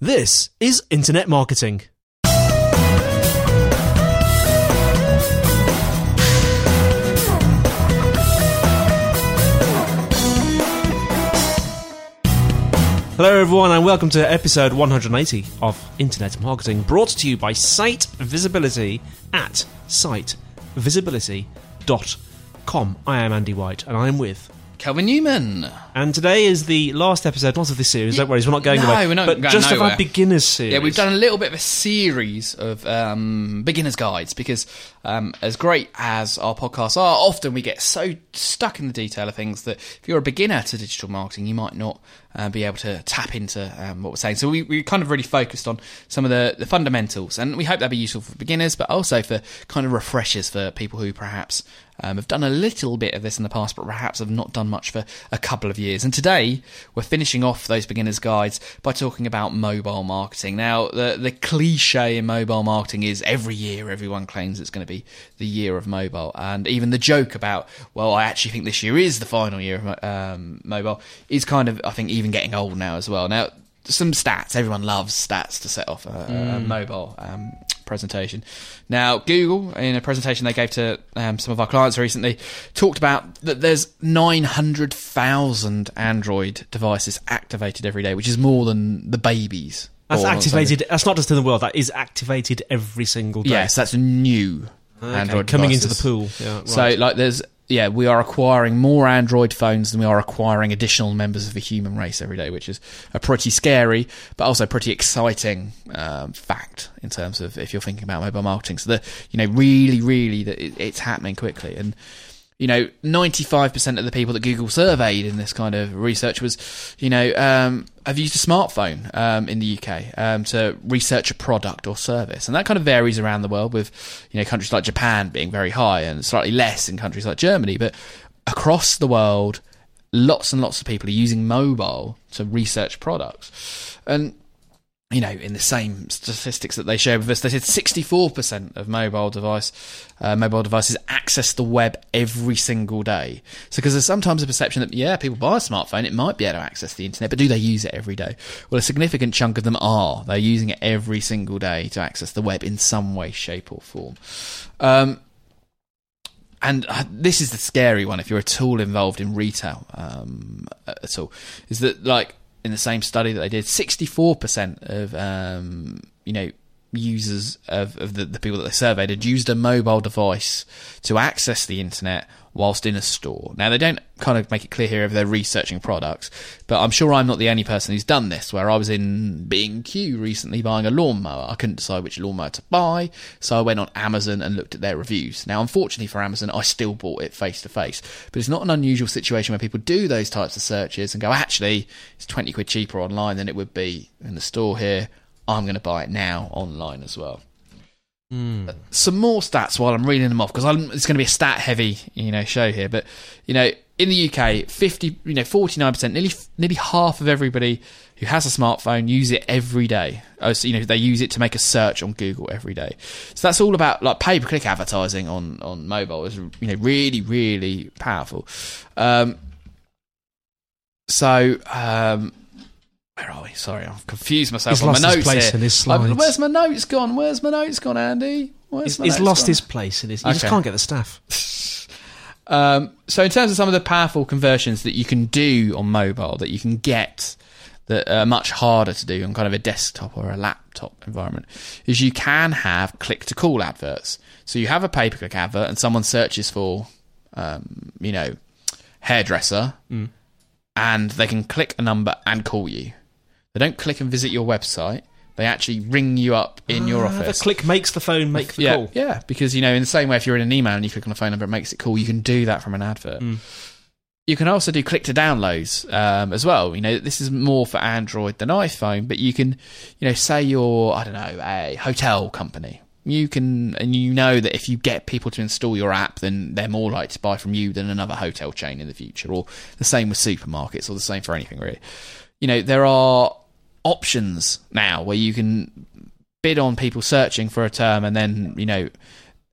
This is Internet Marketing. Hello, everyone, and welcome to episode 180 of Internet Marketing, brought to you by Site Visibility at sitevisibility.com. I am Andy White, and I'm with. Kelvin Newman. And today is the last episode, not of this series, don't worry, we're not going No, away. we're not but going just of our beginners series. Yeah, we've done a little bit of a series of um, beginners' guides because, um, as great as our podcasts are, often we get so stuck in the detail of things that if you're a beginner to digital marketing, you might not uh, be able to tap into um, what we're saying. So we, we kind of really focused on some of the, the fundamentals, and we hope that'll be useful for beginners, but also for kind of refreshers for people who perhaps um, have done a little bit of this in the past, but perhaps have not done much for a couple of years. And today we're finishing off those beginners' guides by talking about mobile marketing. Now, the the cliche in mobile marketing is every year everyone claims it's going to be the year of mobile, and even the joke about well, I actually think this year is the final year of um, mobile is kind of I think even getting old now as well. Now. Some stats. Everyone loves stats to set off a, a- a mobile um, presentation. Now, Google, in a presentation they gave to um, some of our clients recently, talked about that there's 900,000 Android devices activated every day, which is more than the babies. That's activated. That's not just in the world. That is activated every single day. Yes, that's new Okay, Android coming devices. into the pool. Yeah, right. So, like, there's yeah, we are acquiring more Android phones than we are acquiring additional members of the human race every day, which is a pretty scary, but also pretty exciting um, fact in terms of if you're thinking about mobile marketing. So, the you know, really, really, that it, it's happening quickly, and you know, 95% of the people that Google surveyed in this kind of research was, you know, um, have used a smartphone um, in the UK um, to research a product or service. And that kind of varies around the world with, you know, countries like Japan being very high and slightly less in countries like Germany. But across the world, lots and lots of people are using mobile to research products. And you know, in the same statistics that they shared with us, they said 64% of mobile device, uh, mobile devices access the web every single day. So, because there's sometimes a perception that, yeah, people buy a smartphone, it might be able to access the internet, but do they use it every day? Well, a significant chunk of them are. They're using it every single day to access the web in some way, shape, or form. Um, and uh, this is the scary one if you're at all involved in retail um, at all, is that like in the same study that they did, 64% of um, you know users of, of the, the people that they surveyed had used a mobile device to access the internet whilst in a store. Now they don't kind of make it clear here if they're researching products, but I'm sure I'm not the only person who's done this. Where I was in B&Q recently buying a lawnmower, I couldn't decide which lawnmower to buy, so I went on Amazon and looked at their reviews. Now, unfortunately for Amazon, I still bought it face to face, but it's not an unusual situation where people do those types of searches and go, actually, it's 20 quid cheaper online than it would be in the store here. I'm going to buy it now online as well some more stats while I'm reading them off because it's going to be a stat heavy you know show here. But you know, in the UK, fifty you know forty nine percent, nearly nearly half of everybody who has a smartphone use it every day. Oh, so, you know, they use it to make a search on Google every day. So that's all about like pay per click advertising on on mobile is you know really really powerful. Um, so. Um, where are we? Sorry, I've confused myself He's on my lost his place here. in his I've- slides. Where's my notes gone? Where's my notes gone, Andy? Where's He's, my he's lost gone? his place in his. You just can't get the staff. Um, so in terms of some of the powerful conversions that you can do on mobile, that you can get that are much harder to do on kind of a desktop or a laptop environment, is you can have click to call adverts. So you have a pay per click advert, and someone searches for, um, you know, hairdresser, and they can click a number and call you. They don't click and visit your website. They actually ring you up in your Ah, the office. click makes the phone make the yeah, call. yeah, because you know, in the same way, if you're in an email and you click on a phone number, it makes it call. You can do that from an advert. Mm. You can also do click to downloads um, as well. You know, this is more for Android than iPhone, but you can, you know, say you're I don't know a hotel company. You can, and you know that if you get people to install your app, then they're more likely to buy from you than another hotel chain in the future, or the same with supermarkets, or the same for anything really. You know, there are options now where you can bid on people searching for a term and then you know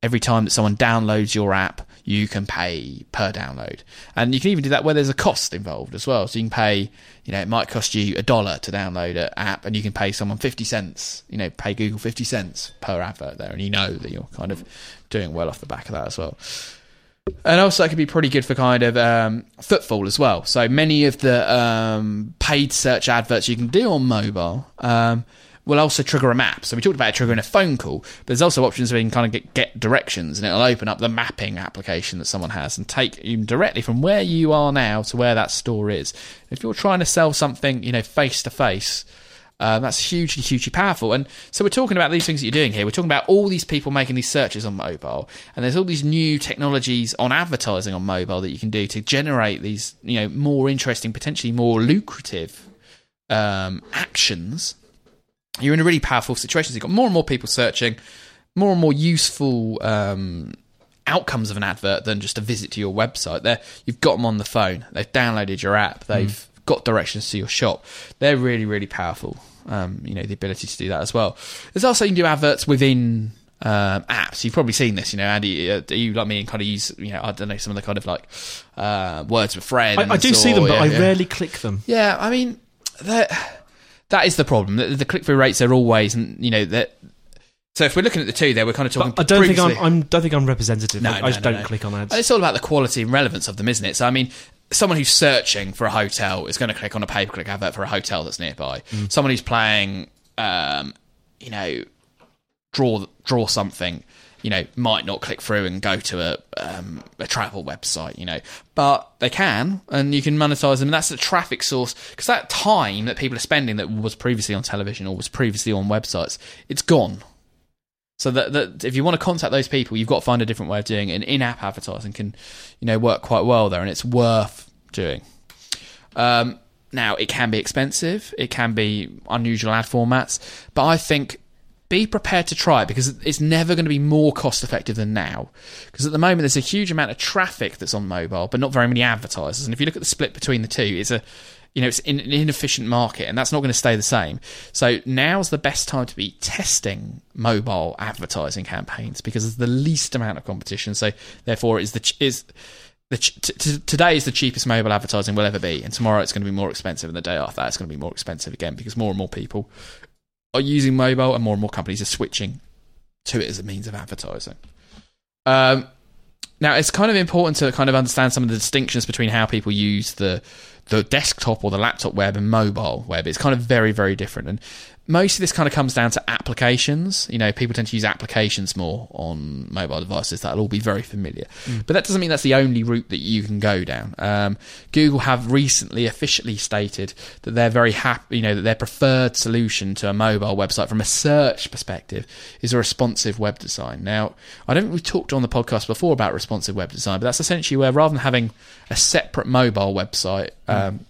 every time that someone downloads your app you can pay per download. And you can even do that where there's a cost involved as well. So you can pay you know it might cost you a dollar to download an app and you can pay someone 50 cents you know pay google 50 cents per advert there. And you know that you're kind of doing well off the back of that as well and also, it could be pretty good for kind of um, footfall as well. So many of the um, paid search adverts you can do on mobile um, will also trigger a map. So we talked about triggering a phone call, but there's also options where you can kind of get, get directions, and it'll open up the mapping application that someone has and take you directly from where you are now to where that store is. If you're trying to sell something, you know, face to face. Um, that's hugely, hugely powerful. And so we're talking about these things that you're doing here. We're talking about all these people making these searches on mobile, and there's all these new technologies on advertising on mobile that you can do to generate these, you know, more interesting, potentially more lucrative um, actions. You're in a really powerful situation. You've got more and more people searching, more and more useful um, outcomes of an advert than just a visit to your website. There, you've got them on the phone. They've downloaded your app. They've got directions to your shop. They're really, really powerful. Um, you know, the ability to do that as well. There's also you can do adverts within um, apps. You've probably seen this. You know, Andy, uh, you like me and kind of use you know I don't know some of the kind of like uh, words with friends. I, I do or- see them, but yeah, I yeah. rarely click them. Yeah, I mean that that is the problem. The, the click through rates are always, and you know that. So if we're looking at the two, there we're kind of talking. But I don't think I'm, I'm. Don't think I'm representative. No, I, no, I just no, don't no. click on ads. And it's all about the quality and relevance of them, isn't it? So I mean, someone who's searching for a hotel is going to click on a pay per click advert for a hotel that's nearby. Mm. Someone who's playing, um, you know, draw draw something. You know, might not click through and go to a um, a travel website. You know, but they can, and you can monetize them. And that's the traffic source because that time that people are spending that was previously on television or was previously on websites, it's gone. So that, that if you want to contact those people, you've got to find a different way of doing it. And in-app advertising can, you know, work quite well there, and it's worth doing. Um, now, it can be expensive. It can be unusual ad formats, but I think be prepared to try it because it's never going to be more cost effective than now. Because at the moment, there's a huge amount of traffic that's on mobile, but not very many advertisers. And if you look at the split between the two, it's a you know, it's in, an inefficient market, and that's not going to stay the same. So now's the best time to be testing mobile advertising campaigns because there's the least amount of competition. So therefore, is the is the t- t- today is the cheapest mobile advertising will ever be, and tomorrow it's going to be more expensive, and the day after that it's going to be more expensive again because more and more people are using mobile, and more and more companies are switching to it as a means of advertising. Um, now, it's kind of important to kind of understand some of the distinctions between how people use the the desktop or the laptop web and mobile web. It's kind of very, very different. And most of this kind of comes down to applications. You know, people tend to use applications more on mobile devices. That'll all be very familiar. But that doesn't mean that's the only route that you can go down. Um, Google have recently officially stated that they're very happy, you know, that their preferred solution to a mobile website from a search perspective is a responsive web design. Now, I don't think we've talked on the podcast before about responsive web design, but that's essentially where rather than having a separate mobile website, um,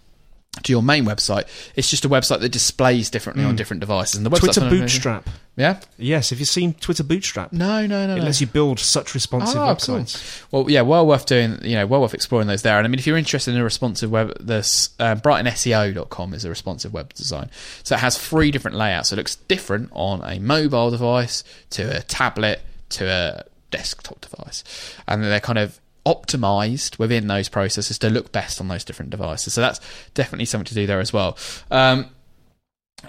to your main website, it's just a website that displays differently on different devices. And the Twitter Bootstrap. yeah. Yes, have you seen Twitter Bootstrap? No, no, no. It no. lets you build such responsive Oh, cool. websites. Well, yeah, well worth doing. You know, well worth exploring those there. And I mean, if you're interested in a responsive web, this uh, BrightonSEO.com is a responsive web design. So it has three different layouts. So it looks different on a mobile device to a tablet to a desktop device, and they're kind of optimized within those processes to look best on those different devices. So that's definitely something to do there as well. Um,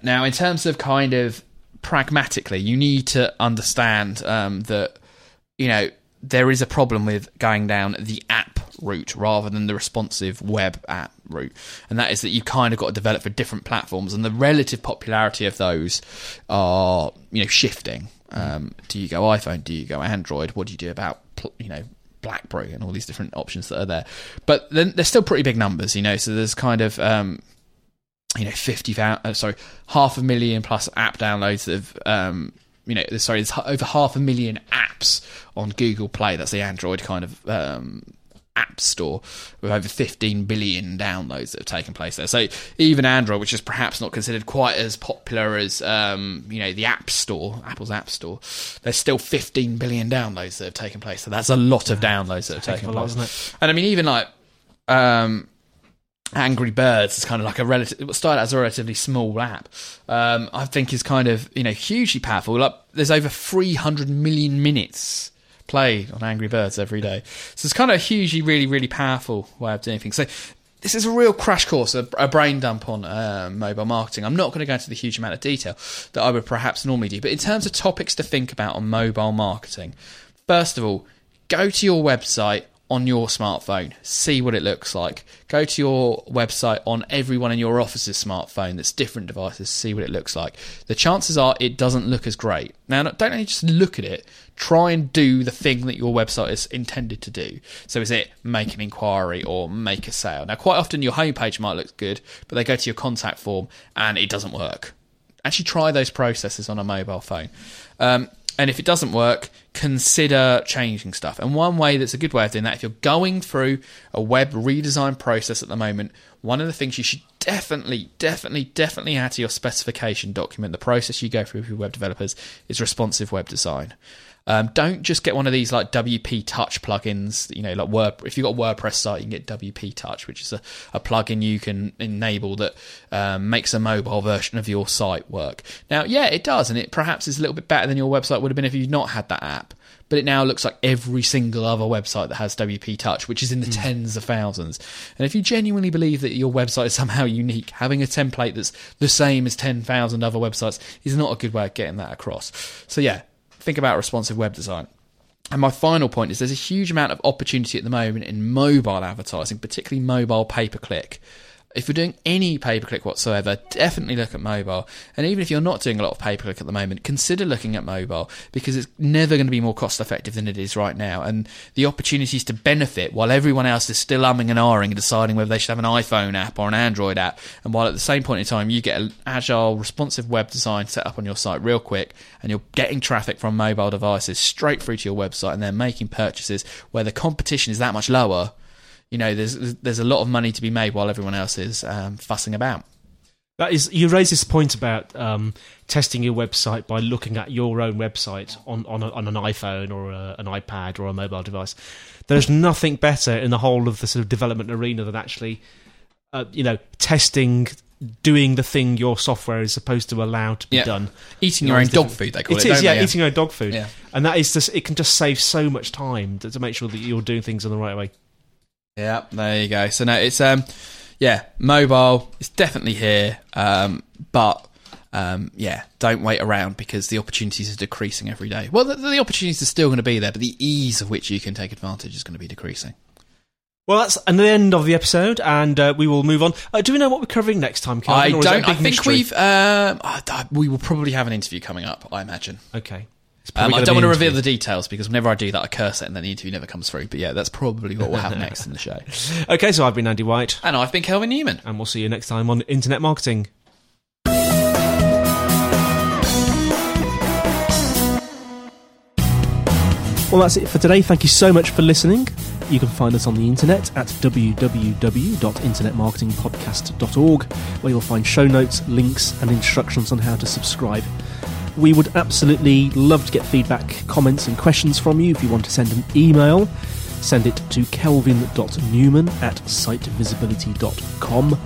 now, in terms of kind of pragmatically, you need to understand um, that you know there is a problem with going down the app route rather than the responsive web app route. And that is that you kind of got to develop for different platforms, and the relative popularity of those are you know shifting. Um, do you go iPhone? Do you go Android? What do you do about you know BlackBerry and all these different options that are there? But then they're still pretty big numbers, you know. So there's kind of um, you know, 50, uh, sorry, half a million plus app downloads of, um, you know, sorry, there's over half a million apps on Google Play. That's the Android kind of um, app store with over 15 billion downloads that have taken place there. So even Android, which is perhaps not considered quite as popular as, um, you know, the App Store, Apple's App Store, there's still 15 billion downloads that have taken place. So that's a lot of downloads that have taken place. Lot, and I mean, even like, um, Angry Birds is kind of like a relative. Started as a relatively small app. Um, I think is kind of you know hugely powerful. Like there's over 300 million minutes played on Angry Birds every day. So it's kind of a hugely, really, really powerful way of doing things. So this is a real crash course, a, a brain dump on uh, mobile marketing. I'm not going to go into the huge amount of detail that I would perhaps normally do, but in terms of topics to think about on mobile marketing, first of all, go to your website on your smartphone. See what it looks like. Go to your website on everyone in your office's smartphone that's different devices. See what it looks like. The chances are it doesn't look as great. Now, don't only just look at it. Try and do the thing that your website is intended to do. So, is it make an inquiry or make a sale? Now, quite often your homepage might look good, but they go to your contact form and it doesn't work. Actually, try those processes on a mobile phone. Um, and if it doesn't work, consider changing stuff. And one way that's a good way of doing that, if you're going through a web redesign process at the moment, one of the things you should definitely, definitely, definitely add to your specification document, the process you go through with your web developers, is responsive web design. Um, don't just get one of these like WP Touch plugins. You know, like Word. If you've got a WordPress site, you can get WP Touch, which is a, a plugin you can enable that um, makes a mobile version of your site work. Now, yeah, it does, and it perhaps is a little bit better than your website would have been if you'd not had that app. But it now looks like every single other website that has WP Touch, which is in the mm. tens of thousands. And if you genuinely believe that your website is somehow unique, having a template that's the same as 10,000 other websites is not a good way of getting that across. So, yeah, think about responsive web design. And my final point is there's a huge amount of opportunity at the moment in mobile advertising, particularly mobile pay per click if you're doing any pay per click whatsoever, definitely look at mobile. And even if you're not doing a lot of pay per click at the moment, consider looking at mobile because it's never going to be more cost effective than it is right now. And the opportunities to benefit while everyone else is still umming and ahhing and deciding whether they should have an iPhone app or an Android app. And while at the same point in time, you get an agile, responsive web design set up on your site real quick and you're getting traffic from mobile devices straight through to your website and they're making purchases where the competition is that much lower you know, there's there's a lot of money to be made while everyone else is um, fussing about. That is, you raise this point about um, testing your website by looking at your own website on on, a, on an iPhone or a, an iPad or a mobile device. There's nothing better in the whole of the sort of development arena than actually, uh, you know, testing doing the thing your software is supposed to allow to be yeah. done. Eating your own dog food, they call it. It is, yeah, yeah, eating your own dog food. Yeah. And that is just, it can just save so much time to, to, make sure that you're doing things in the right way. Yeah, there you go. So no, it's um, yeah, mobile. It's definitely here, um, but um, yeah, don't wait around because the opportunities are decreasing every day. Well, the, the opportunities are still going to be there, but the ease of which you can take advantage is going to be decreasing. Well, that's the end of the episode, and uh, we will move on. Uh, do we know what we're covering next time, Kelvin, I don't. I think mystery? we've. Um, we will probably have an interview coming up. I imagine. Okay. Um, I don't want to reveal the details because whenever I do that, I curse it and then the interview never comes through. But yeah, that's probably what will happen next in the show. Okay, so I've been Andy White. And I've been Kelvin Newman. And we'll see you next time on Internet Marketing. Well, that's it for today. Thank you so much for listening. You can find us on the internet at www.internetmarketingpodcast.org, where you'll find show notes, links, and instructions on how to subscribe. We would absolutely love to get feedback, comments, and questions from you. If you want to send an email, send it to kelvin.newman at sitevisibility.com.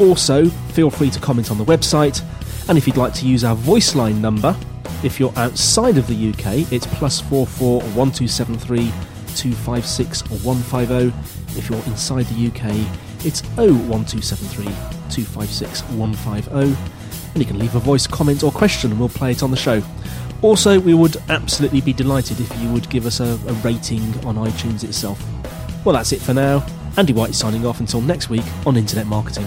Also, feel free to comment on the website, and if you'd like to use our voice line number, if you're outside of the UK, it's plus four four one two seven three two five six one five zero. If you're inside the UK, it's 01273 256 150 and you can leave a voice comment or question and we'll play it on the show. Also, we would absolutely be delighted if you would give us a, a rating on iTunes itself. Well, that's it for now. Andy White signing off until next week on Internet Marketing.